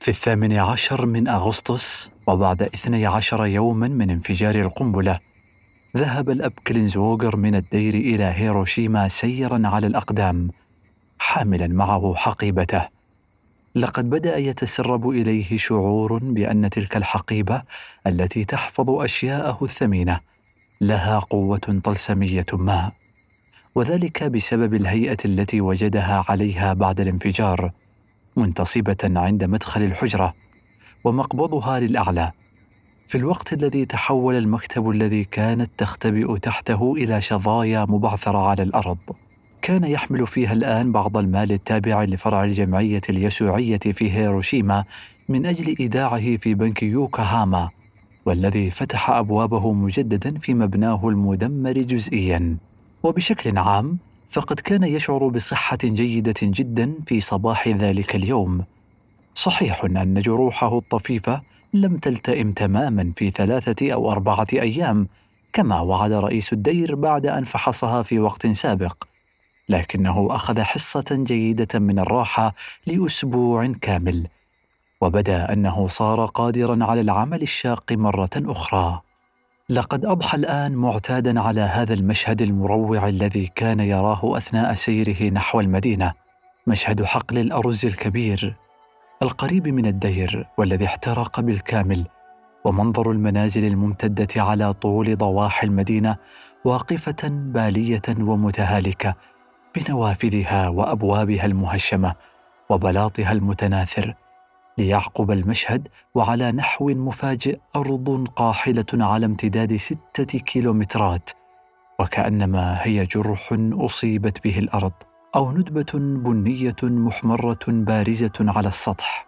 في الثامن عشر من أغسطس وبعد اثني عشر يوما من انفجار القنبلة ذهب الأب كلينزوغر من الدير إلى هيروشيما سيرا على الأقدام حاملا معه حقيبته. لقد بدأ يتسرب إليه شعور بأن تلك الحقيبة التي تحفظ أشياءه الثمينة لها قوة طلسمية ما وذلك بسبب الهيئة التي وجدها عليها بعد الانفجار. منتصبة عند مدخل الحجرة ومقبضها للأعلى. في الوقت الذي تحول المكتب الذي كانت تختبئ تحته إلى شظايا مبعثرة على الأرض كان يحمل فيها الآن بعض المال التابع لفرع الجمعية اليسوعية في هيروشيما من أجل إيداعه في بنك يوكاهاما والذي فتح أبوابه مجددا في مبناه المدمر جزئيا. وبشكل عام فقد كان يشعر بصحة جيدة جدا في صباح ذلك اليوم. صحيح أن جروحه الطفيفة لم تلتئم تماما في ثلاثة أو أربعة أيام كما وعد رئيس الدير بعد أن فحصها في وقت سابق. لكنه أخذ حصة جيدة من الراحة لأسبوع كامل وبدأ أنه صار قادرا على العمل الشاق مرة أخرى. لقد أضحى الآن معتادا على هذا المشهد المروع الذي كان يراه أثناء سيره نحو المدينة مشهد حقل الأرز الكبير القريب من الدير والذي احترق بالكامل ومنظر المنازل الممتدة على طول ضواحي المدينة واقفة بالية ومتهالكة بنوافذها وأبوابها المهشمة وبلاطها المتناثر. ليعقب المشهد وعلى نحو مفاجئ أرض قاحلة على امتداد ستة كيلومترات وكأنما هي جرح أصيبت به الأرض أو ندبة بنية محمرة بارزة على السطح.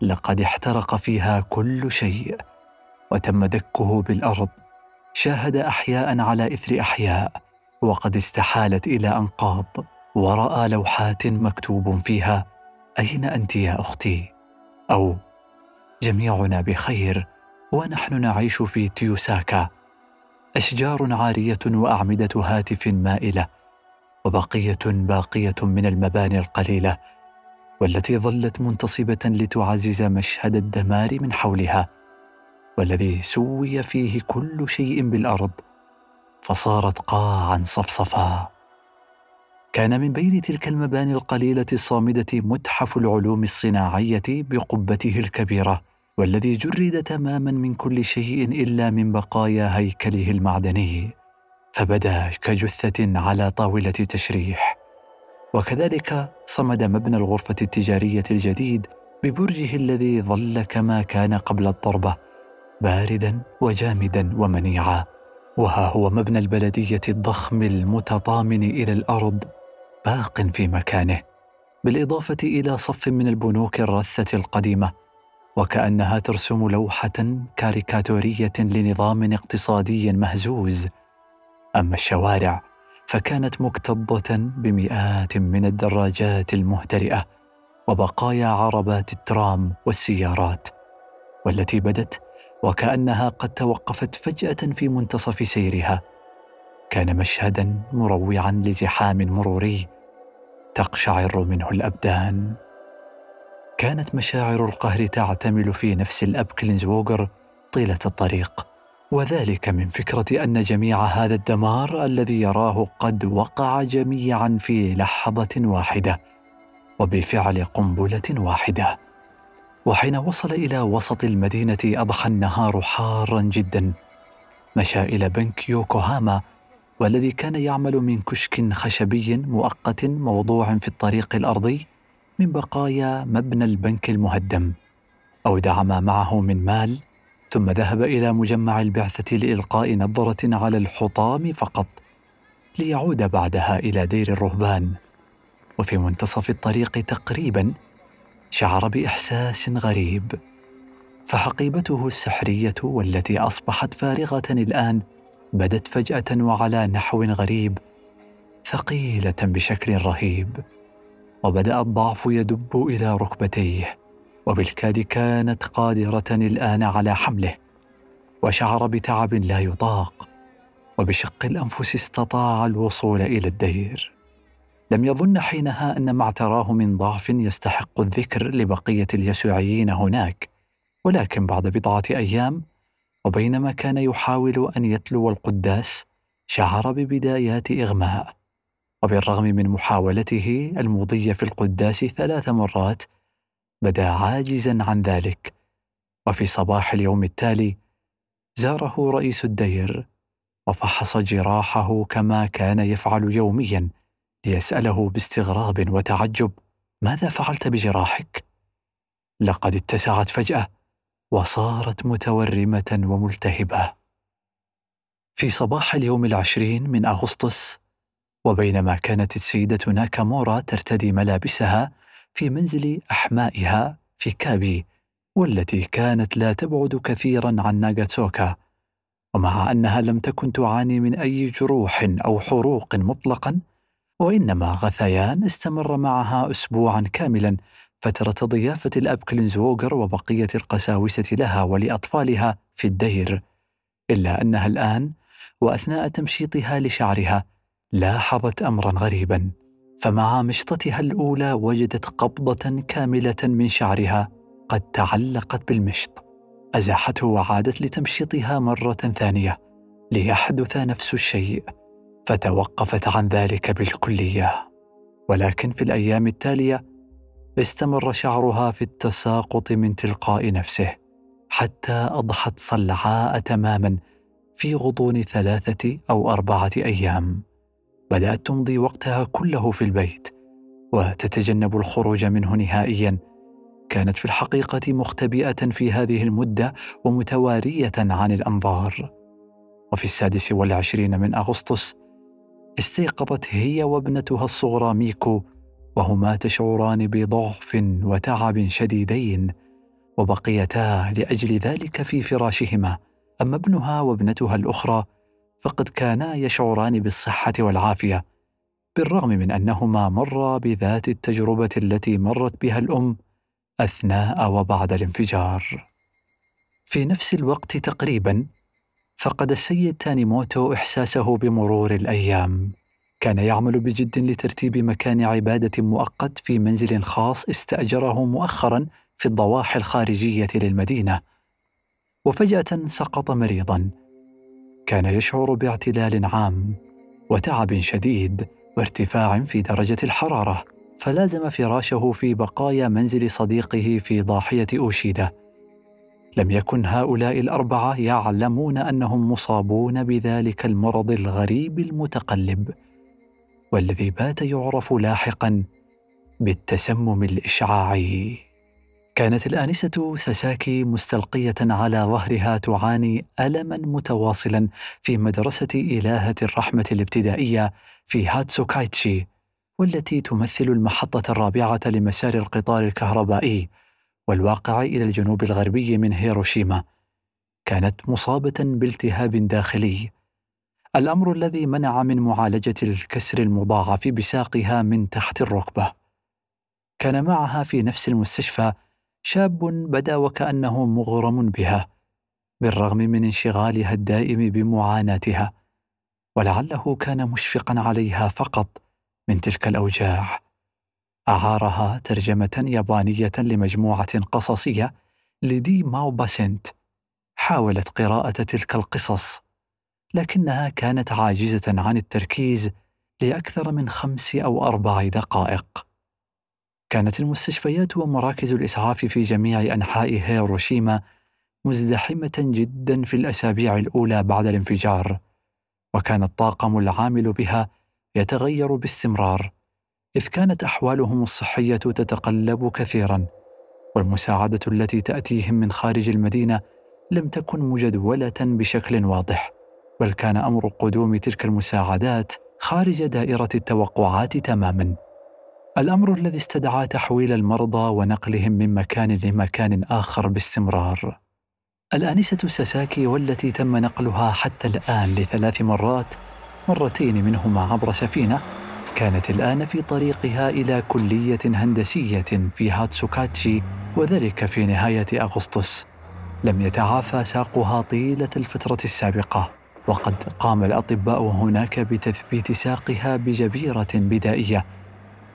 لقد احترق فيها كل شيء وتم دكه بالأرض. شاهد احياء على إثر أحياء وقد استحالت إلى أنقاض ورأى لوحات مكتوب فيها أين أنت يا أختي؟ أو جميعنا بخير ونحن نعيش في تيوساكا أشجار عارية وأعمدة هاتف مائلة وبقية باقية من المباني القليلة والتي ظلت منتصبة لتعزز مشهد الدمار من حولها والذي سوي فيه كل شيء بالأرض فصارت قاعا صفصفا. كان من بين تلك المباني القليلة الصامدة متحف العلوم الصناعية بقبته الكبيرة والذي جرد تماما من كل شيء إلا من بقايا هيكله المعدني. فبدأ كجثة على طاولة تشريح. وكذلك صمد مبنى الغرفة التجارية الجديد ببرجه الذي ظل كما كان قبل الضربة باردا وجامدا ومنيعا. وها هو مبنى البلدية الضخم المتطامن إلى الأرض. باق في مكانه بالإضافة إلى صف من البنوك الرثة القديمة وكأنها ترسم لوحة كاريكاتورية لنظام اقتصادي مهزوز. أما الشوارع فكانت مكتظة بمئات من الدراجات المهترئة وبقايا عربات الترام والسيارات والتي بدت وكأنها قد توقفت فجأة في منتصف سيرها. كان مشهدا مروعا لزحام مروري تقشعر منه الأبدان. كانت مشاعر القهر تعتمل في نفس الاب كلينزووغر طيلة الطريق. وذلك من فكرة أن جميع هذا الدمار الذي يراه قد وقع جميعا في لحظة واحدة وبفعل قنبلة واحدة. وحين وصل إلى وسط المدينة اضحى النهار حارا جدا. مشى إلى بنك يوكوهاما والذي كان يعمل من كشك خشبي مؤقت موضوع في الطريق الأرضي من بقايا مبنى البنك المهدم. اودع ما معه من مال ثم ذهب إلى مجمع البعثة لإلقاء نظرة على الحطام فقط ليعود بعدها إلى دير الرهبان. وفي منتصف الطريق تقريبا شعر بإحساس غريب فحقيبته السحرية والتي أصبحت فارغة الآن بدت فجأة وعلى نحو غريب ثقيلة بشكل رهيب. وبدأ الضعف يدب إلى ركبتيه وبالكاد كانت قادرة الآن على حمله. وشعر بتعب لا يطاق وبشق الأنفس استطاع الوصول إلى الدير. لم يظن حينها أن ما اعتراه من ضعف يستحق الذكر لبقية اليسوعيين هناك. ولكن بعد بضعة أيام وبينما كان يحاول أن يتلو القداس شعر ببدايات إغماء. وبالرغم من محاولته المضيه في القداس ثلاث مرات بدا عاجزا عن ذلك. وفي صباح اليوم التالي زاره رئيس الدير وفحص جراحه كما كان يفعل يوميا ليسأله باستغراب وتعجب ماذا فعلت بجراحك؟ لقد اتسعت فجأة. وصارت متورمة وملتهبة. في صباح اليوم العشرين من أغسطس وبينما كانت السيدة ناكامورا ترتدي ملابسها في منزل أحمائها في كابي والتي كانت لا تبعد كثيرا عن ناغاتسوكا. ومع أنها لم تكن تعاني من أي جروح أو حروق مطلقا وإنما غثيان استمر معها اسبوعا كاملا فترة ضيافة الأب كلينزوغر وبقية القساوسة لها ولأطفالها في الدير إلا أنها الآن وأثناء تمشيطها لشعرها لاحظت أمرا غريبا فمع مشطتها الأولى وجدت قبضة كاملة من شعرها قد تعلقت بالمشط أزاحته وعادت لتمشيطها مرة ثانية ليحدث نفس الشيء فتوقفت عن ذلك بالكلية ولكن في الأيام التالية استمر شعرها في التساقط من تلقاء نفسه حتى أضحت صلعاء تماما في غضون ثلاثة أو أربعة أيام. بدأت تمضي وقتها كله في البيت وتتجنب الخروج منه نهائيا. كانت في الحقيقة مختبئة في هذه المدة ومتوارية عن الأنظار. وفي السادس والعشرين من أغسطس استيقظت هي وابنتها الصغرى ميكو وهما تشعران بضعف وتعب شديدين وبقيتا لأجل ذلك في فراشهما. أما ابنها وابنتها الأخرى فقد كانا يشعران بالصحة والعافية بالرغم من أنهما مرا بذات التجربة التي مرت بها الأم أثناء وبعد الانفجار. في نفس الوقت تقريبا فقد السيد تانيموتو إحساسه بمرور الأيام. كان يعمل بجد لترتيب مكان عبادة مؤقت في منزل خاص استأجره مؤخرا في الضواحي الخارجية للمدينة. وفجأة سقط مريضا. كان يشعر باعتلال عام وتعب شديد وارتفاع في درجة الحرارة فلازم فراشه في بقايا منزل صديقه في ضاحية أوشيدا. لم يكن هؤلاء الأربعة يعلمون أنهم مصابون بذلك المرض الغريب المتقلب. والذي بات يعرف لاحقا بالتسمم الاشعاعي كانت الآنسة ساساكي مستلقية على ظهرها تعاني الما متواصلا في مدرسة إلهة الرحمة الابتدائية في هاتسوكايتشي والتي تمثل المحطة الرابعة لمسار القطار الكهربائي والواقع إلى الجنوب الغربي من هيروشيما. كانت مصابة بالتهاب داخلي. الأمر الذي منع من معالجة الكسر المضاعف بساقها من تحت الركبة. كان معها في نفس المستشفى شاب بدا وكأنه مغرم بها بالرغم من انشغالها الدائم بمعاناتها ولعله كان مشفقا عليها فقط من تلك الأوجاع. أعارها ترجمة يابانية لمجموعة قصصية لدي ماو باسنت حاولت قراءة تلك القصص. لكنها كانت عاجزة عن التركيز لأكثر من خمس أو أربع دقائق. كانت المستشفيات ومراكز الإسعاف في جميع أنحاء هيروشيما مزدحمة جدا في الأسابيع الأولى بعد الانفجار وكان الطاقم العامل بها يتغير باستمرار إذ كانت أحوالهم الصحية تتقلب كثيرا والمساعدة التي تأتيهم من خارج المدينة لم تكن مجدولة بشكل واضح. بل كان أمر قدوم تلك المساعدات خارج دائرة التوقعات تماما. الأمر الذي استدعى تحويل المرضى ونقلهم من مكان لمكان آخر باستمرار. الآنسة ساساكي والتي تم نقلها حتى الآن لثلاث مرات مرتين منهما عبر سفينة كانت الآن في طريقها إلى كلية هندسية في هاتسوكاتشي وذلك في نهاية أغسطس. لم يتعافى ساقها طيلة الفترة السابقة. وقد قام الأطباء هناك بتثبيت ساقها بجبيرة بدائية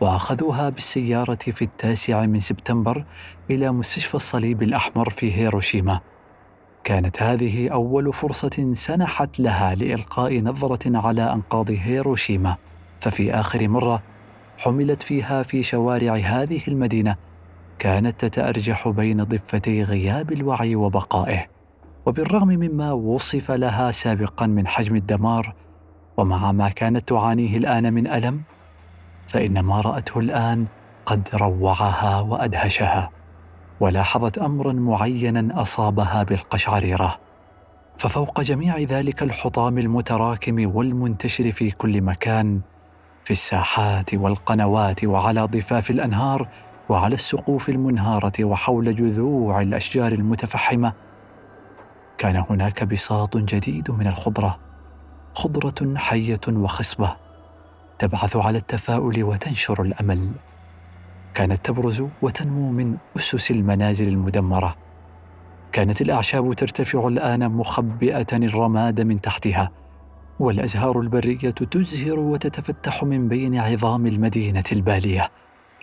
وأخذوها بالسيارة في التاسع من سبتمبر إلى مستشفى الصليب الأحمر في هيروشيما. كانت هذه أول فرصة سنحت لها لإلقاء نظرة على أنقاض هيروشيما ففي آخر مرة حملت فيها في شوارع هذه المدينة كانت تتأرجح بين ضفتي غياب الوعي وبقائه. وبالرغم مما وصف لها سابقا من حجم الدمار ومع ما كانت تعانيه الآن من ألم فإن ما رأته الآن قد روعها وأدهشها ولاحظت امرا معينا أصابها بالقشعريرة. ففوق جميع ذلك الحطام المتراكم والمنتشر في كل مكان في الساحات والقنوات وعلى ضفاف الأنهار وعلى السقوف المنهارة وحول جذوع الأشجار المتفحمة كان هناك بساط جديد من الخضرة خضرة حية وخصبة تبعث على التفاؤل وتنشر الأمل. كانت تبرز وتنمو من أسس المنازل المدمرة. كانت الأعشاب ترتفع الآن مخبئة الرماد من تحتها والأزهار البرية تزهر وتتفتح من بين عظام المدينة البالية.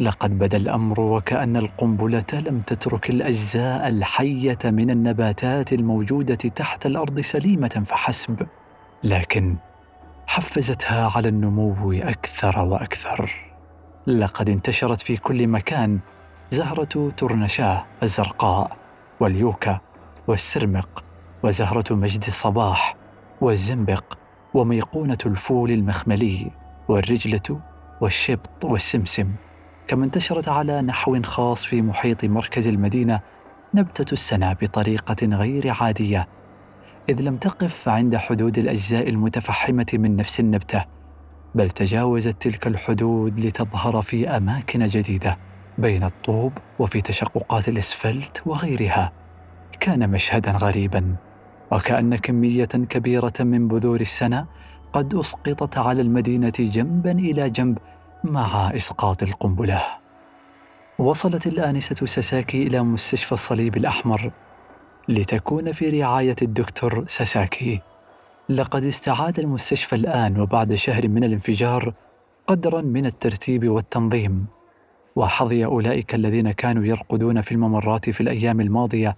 لقد بدا الأمر وكأن القنبلة لم تترك الأجزاء الحية من النباتات الموجودة تحت الأرض سليمة فحسب لكن حفزتها على النمو أكثر وأكثر. لقد انتشرت في كل مكان زهرة ترنشاه الزرقاء واليوكا والسرمق وزهرة مجد الصباح والزنبق وميقونة الفول المخملي والرجلة والشبط والسمسم. كما انتشرت على نحو خاص في محيط مركز المدينة نبتة السنة بطريقة غير عادية إذ لم تقف عند حدود الأجزاء المتفحمة من نفس النبتة بل تجاوزت تلك الحدود لتظهر في أماكن جديدة بين الطوب وفي تشققات الأسفلت وغيرها. كان مشهدا غريبا وكأن كمية كبيرة من بذور السنة قد أسقطت على المدينة جنبا إلى جنب مع إسقاط القنبلة. وصلت الآنسة ساساكي إلى مستشفى الصليب الأحمر لتكون في رعاية الدكتور ساساكي. لقد استعاد المستشفى الآن وبعد شهر من الانفجار قدرا من الترتيب والتنظيم. وحظي أولئك الذين كانوا يرقدون في الممرات في الأيام الماضية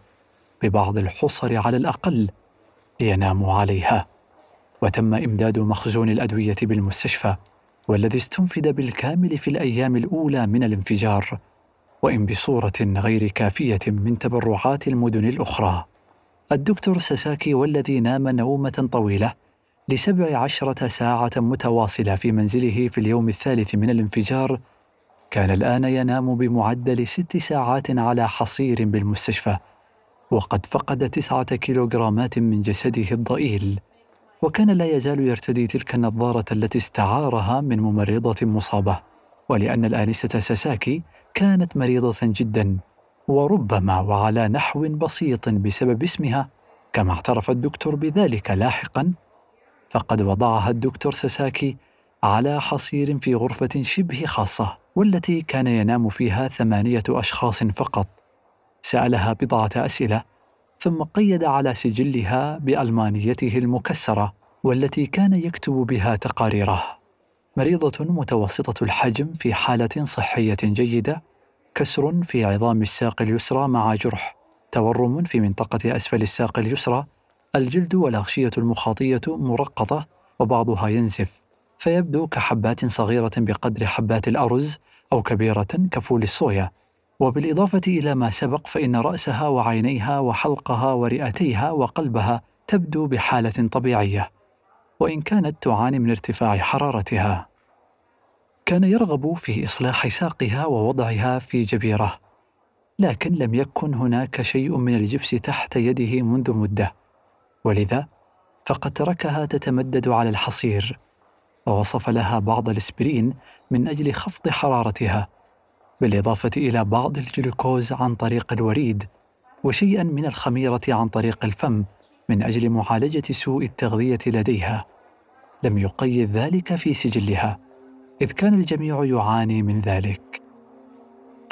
ببعض الحصر على الأقل ليناموا عليها. وتم إمداد مخزون الأدوية بالمستشفى. والذي استنفد بالكامل في الأيام الأولى من الانفجار وإن بصورة غير كافية من تبرعات المدن الأخرى. الدكتور ساساكي والذي نام نومة طويلة لسبع عشرة ساعة متواصلة في منزله في اليوم الثالث من الانفجار كان الآن ينام بمعدل ست ساعات على حصير بالمستشفى وقد فقد تسعة كيلوغرامات من جسده الضئيل. وكان لا يزال يرتدي تلك النظارة التي استعارها من ممرضه مصابة ولأن الآنسة ساساكي كانت مريضة جدا وربما وعلى نحو بسيط بسبب اسمها كما اعترف الدكتور بذلك لاحقا. فقد وضعها الدكتور ساساكي على حصير في غرفة شبه خاصة والتي كان ينام فيها ثمانية أشخاص فقط. سألها بضعة أسئلة ثم قيد على سجلها بألمانيته المكسرة والتي كان يكتب بها تقاريره. مريضة متوسطة الحجم في حالة صحية جيدة كسر في عظام الساق اليسرى مع جرح تورم في منطقة أسفل الساق اليسرى الجلد والأغشية المخاطية مرقطة وبعضها ينزف فيبدو كحبات صغيرة بقدر حبات الأرز أو كبيرة كفول الصويا. وبالإضافة إلى ما سبق فإن رأسها وعينيها وحلقها ورئتيها وقلبها تبدو بحالة طبيعية وإن كانت تعاني من ارتفاع حرارتها. كان يرغب في إصلاح ساقها ووضعها في جبيرة لكن لم يكن هناك شيء من الجبس تحت يده منذ مدة. ولذا فقد تركها تتمدد على الحصير ووصف لها بعض الاسبرين من أجل خفض حرارتها. بالإضافة إلى بعض الجلوكوز عن طريق الوريد وشيئا من الخميرة عن طريق الفم من أجل معالجة سوء التغذية لديها. لم يقيد ذلك في سجلها إذ كان الجميع يعاني من ذلك.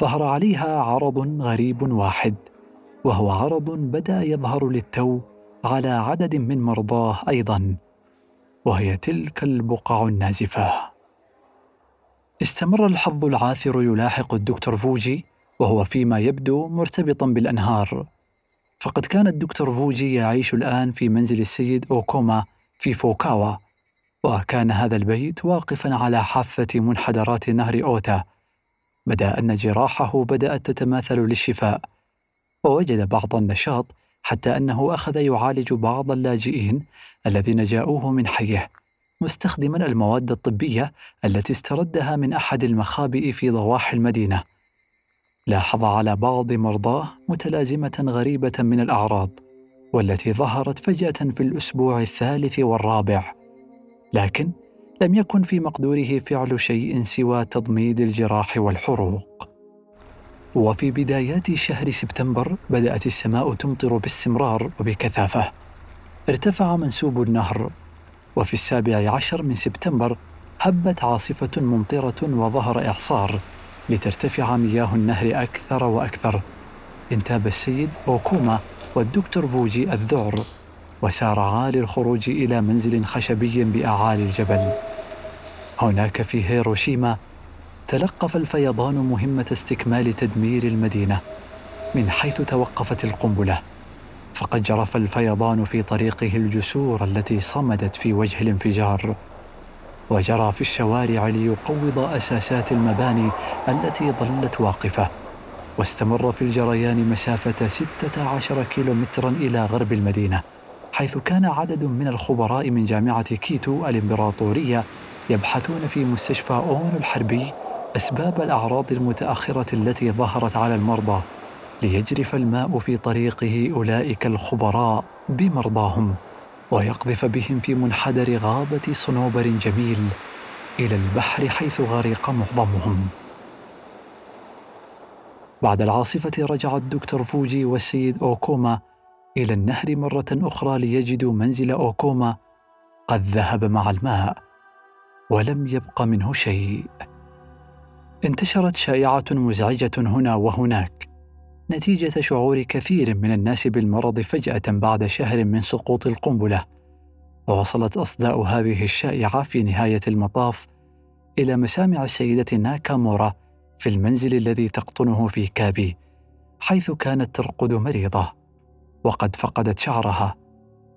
ظهر عليها عرض غريب واحد وهو عرض بدا يظهر للتو على عدد من مرضاه أيضا وهي تلك البقع النازفة. استمر الحظ العاثر يلاحق الدكتور فوجي وهو فيما يبدو مرتبطا بالأنهار. فقد كان الدكتور فوجي يعيش الآن في منزل السيد أوكوما في فوكاوا وكان هذا البيت واقفا على حافة منحدرات نهر أوتا. بدأ أن جراحه بدأت تتماثل للشفاء ووجد بعض النشاط حتى أنه أخذ يعالج بعض اللاجئين الذين جاءوه من حيه. مستخدما المواد الطبية التي استردها من أحد المخابئ في ضواحي المدينة. لاحظ على بعض مرضاه متلازمة غريبة من الأعراض والتي ظهرت فجأة في الأسبوع الثالث والرابع. لكن لم يكن في مقدوره فعل شيء سوى تضميد الجراح والحروق. وفي بدايات شهر سبتمبر بدأت السماء تمطر باستمرار وبكثافة. ارتفع منسوب النهر وفي السابع عشر من سبتمبر هبت عاصفة ممطرة وظهر إعصار لترتفع مياه النهر أكثر وأكثر. انتاب السيد أوكوما والدكتور فوجي الذعر وسارعا للخروج إلى منزل خشبي بأعالي الجبل. هناك في هيروشيما تلقف الفيضان مهمة استكمال تدمير المدينة من حيث توقفت القنبلة. فقد جرف الفيضان في طريقه الجسور التي صمدت في وجه الانفجار. وجرى في الشوارع ليقوض أساسات المباني التي ظلت واقفة واستمر في الجريان مسافة 16 كيلومترا إلى غرب المدينة حيث كان عدد من الخبراء من جامعة كيتو الإمبراطورية يبحثون في مستشفى أونو الحربي أسباب الأعراض المتأخرة التي ظهرت على المرضى. ليجرف الماء في طريق أولئك الخبراء بمرضاهم ويقذف بهم في منحدر غابة صنوبر جميل إلى البحر حيث غرق معظمهم. بعد العاصفة رجع الدكتور فوجي والسيد أوكوما إلى النهر مرة أخرى ليجدوا منزل أوكوما قد ذهب مع الماء ولم يبق منه شيء. انتشرت شائعة مزعجة هنا وهناك. نتيجة شعور كثير من الناس بالمرض فجأة بعد شهر من سقوط القنبلة. ووصلت أصداء هذه الشائعة في نهاية المطاف إلى مسامع السيدة ناكامورا في المنزل الذي تقطنه في كابي حيث كانت ترقد مريضة. وقد فقدت شعرها.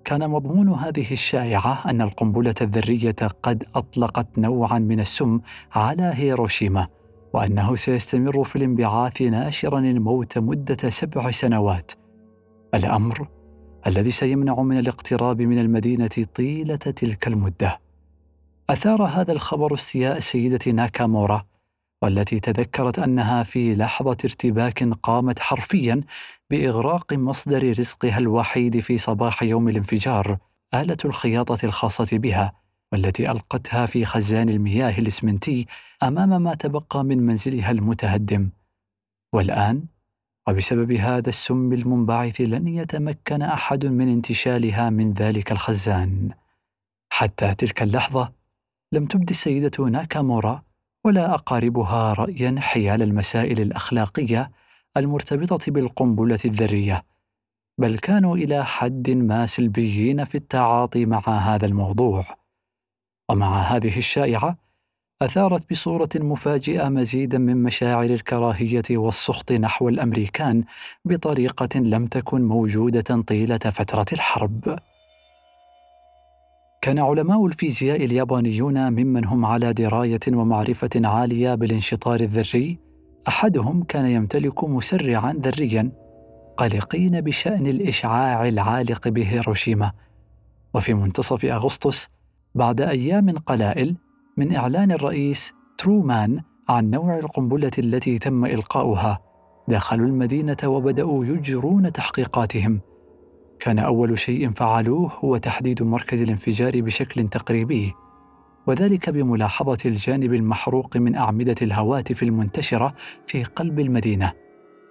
كان مضمون هذه الشائعة أن القنبلة الذرية قد أطلقت نوعا من السم على هيروشيما. وأنه سيستمر في الانبعاث ناشرا الموت مدة سبع سنوات. الأمر الذي سيمنع من الاقتراب من المدينة طيلة تلك المدة. أثار هذا الخبر استياء السيده ناكامورا والتي تذكرت أنها في لحظة ارتباك قامت حرفيا بإغراق مصدر رزقها الوحيد في صباح يوم الانفجار آلة الخياطة الخاصة بها. والتي ألقتها في خزان المياه الإسمنتي أمام ما تبقى من منزلها المتهدم. والآن وبسبب هذا السم المنبعث لن يتمكن أحد من انتشالها من ذلك الخزان. حتى تلك اللحظة لم تبد السيدة ناكامورا ولا أقاربها رايا حيال المسائل الأخلاقية المرتبطة بالقنبلة الذرية بل كانوا إلى حد ما سلبيين في التعاطي مع هذا الموضوع. ومع هذه الشائعة أثارت بصورة مفاجئة مزيدا من مشاعر الكراهية والسخط نحو الأمريكان بطريقة لم تكن موجودة طيلة فترة الحرب. كان علماء الفيزياء اليابانيون ممن هم على دراية ومعرفة عالية بالانشطار الذري. أحدهم كان يمتلك مسرعا ذريا قلقين بشأن الإشعاع العالق بهيروشيما وفي منتصف أغسطس بعد أيام قلائل من إعلان الرئيس ترومان عن نوع القنبلة التي تم إلقاؤها دخلوا المدينة وبدأوا يجرون تحقيقاتهم. كان أول شيء فعلوه هو تحديد مركز الانفجار بشكل تقريبي وذلك بملاحظة الجانب المحروق من أعمدة الهواتف المنتشرة في قلب المدينة.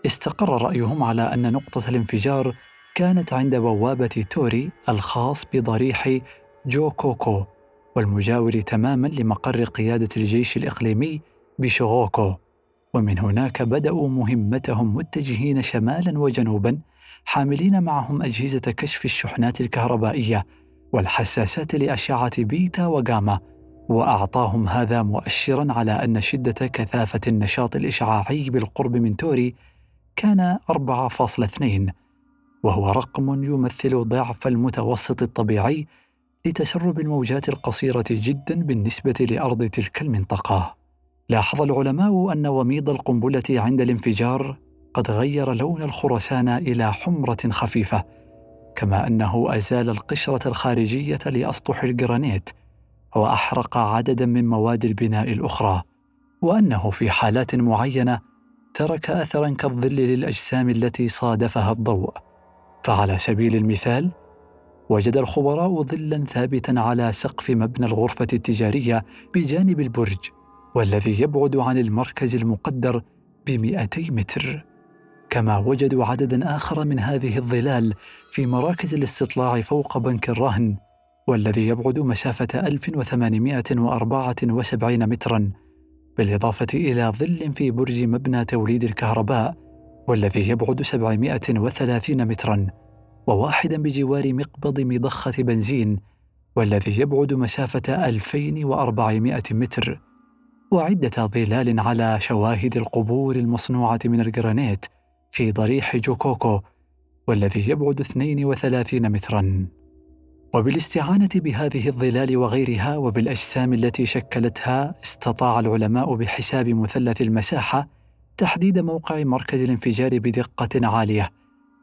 استقر رأيهم على أن نقطة الانفجار كانت عند بوابة توري الخاص بضريح جوكوكو والمجاور تماما لمقر قيادة الجيش الإقليمي بشغوكو ومن هناك بدأوا مهمتهم متجهين شمالا وجنوبا حاملين معهم أجهزة كشف الشحنات الكهربائية والحساسات لأشعة بيتا وغاما. وأعطاهم هذا مؤشرا على أن شدة كثافة النشاط الإشعاعي بالقرب من توري كان 4.2 وهو رقم يمثل ضعف المتوسط الطبيعي لتسرب الموجات القصيرة جدا بالنسبة لأرض تلك المنطقة. لاحظ العلماء أن وميض القنبلة عند الانفجار قد غير لون الخرسان إلى حمرة خفيفة كما أنه أزال القشرة الخارجية لأسطح الجرانيت وأحرق عددا من مواد البناء الأخرى وأنه في حالات معينة ترك اثرا كالظل للأجسام التي صادفها الضوء. فعلى سبيل المثال وجد الخبراء ظلا ثابتا على سقف مبنى الغرفة التجارية بجانب البرج والذي يبعد عن المركز المقدر ب 200 متر. كما وجدوا عددا آخر من هذه الظلال في مراكز الاستطلاع فوق بنك الرهن والذي يبعد مسافة 1874 مترا بالإضافة إلى ظل في برج مبنى توليد الكهرباء والذي يبعد 730 مترا. وواحدا بجوار مقبض مضخة بنزين والذي يبعد مسافة 2400 متر وعدة ظلال على شواهد القبور المصنوعة من الجرانيت في ضريح جوكوكو والذي يبعد 32 مترا. وبالاستعانة بهذه الظلال وغيرها وبالأجسام التي شكلتها استطاع العلماء بحساب مثلث المساحة تحديد موقع مركز الانفجار بدقة عالية.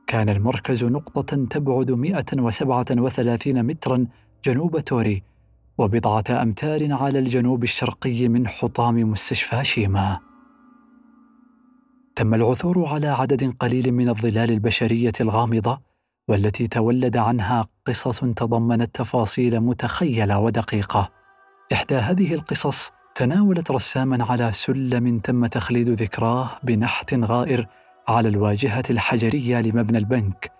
كان المركز نقطة تبعد 137 مترا جنوب توري وبضعة أمتار على الجنوب الشرقي من حطام مستشفى شيما. تم العثور على عدد قليل من الظلال البشرية الغامضة والتي تولد عنها قصص تضمنت تفاصيل متخيلة ودقيقة. إحدى هذه القصص تناولت رساما على سلم تم تخليد ذكراه بنحت غائر على الواجهة الحجرية لمبنى البنك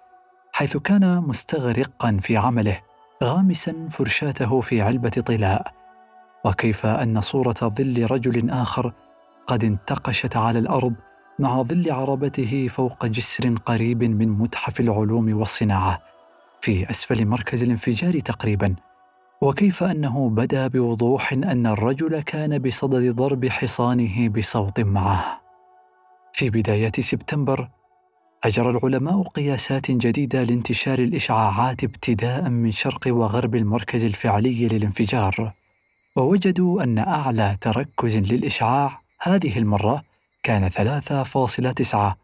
حيث كان مستغرقا في عمله غامسا فرشاته في علبة طلاء. وكيف أن صورة ظل رجل آخر قد انتقشت على الأرض مع ظل عربته فوق جسر قريب من متحف العلوم والصناعة في أسفل مركز الانفجار تقريبا. وكيف أنه بدا بوضوح أن الرجل كان بصدد ضرب حصانه بصوت معه. في بدايات سبتمبر اجرى العلماء قياسات جديدة لانتشار الإشعاعات ابتداء من شرق وغرب المركز الفعلي للانفجار. ووجدوا أن أعلى تركز للإشعاع هذه المرة كان 3.9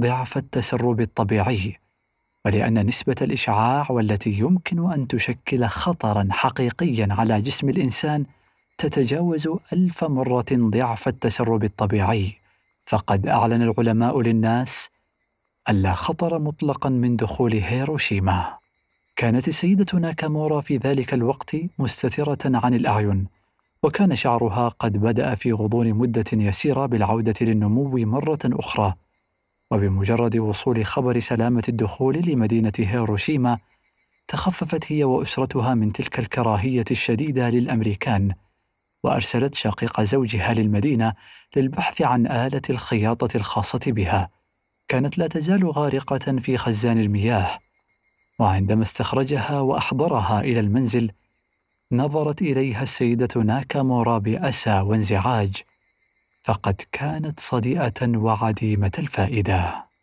ضعف التسرب الطبيعي. ولأن نسبة الإشعاع والتي يمكن أن تشكل خطرا حقيقيا على جسم الإنسان تتجاوز ألف مرة ضعف التسرب الطبيعي. فقد أعلن العلماء للناس ألا خطر مطلقا من دخول هيروشيما. كانت السيدة ناكامورا في ذلك الوقت مستترة عن الأعين وكان شعرها قد بدأ في غضون مدة يسيرة بالعودة للنمو مرة أخرى. وبمجرد وصول خبر سلامة الدخول لمدينة هيروشيما تخففت هي وأسرتها من تلك الكراهية الشديدة للأمريكان. وأرسلت شقيق زوجها للمدينة للبحث عن آلة الخياطة الخاصة بها. كانت لا تزال غارقة في خزان المياه. وعندما استخرجها وأحضرها إلى المنزل نظرت إليها السيدة ناكامورا باسى وانزعاج فقد كانت صدئه وعديمة الفائدة.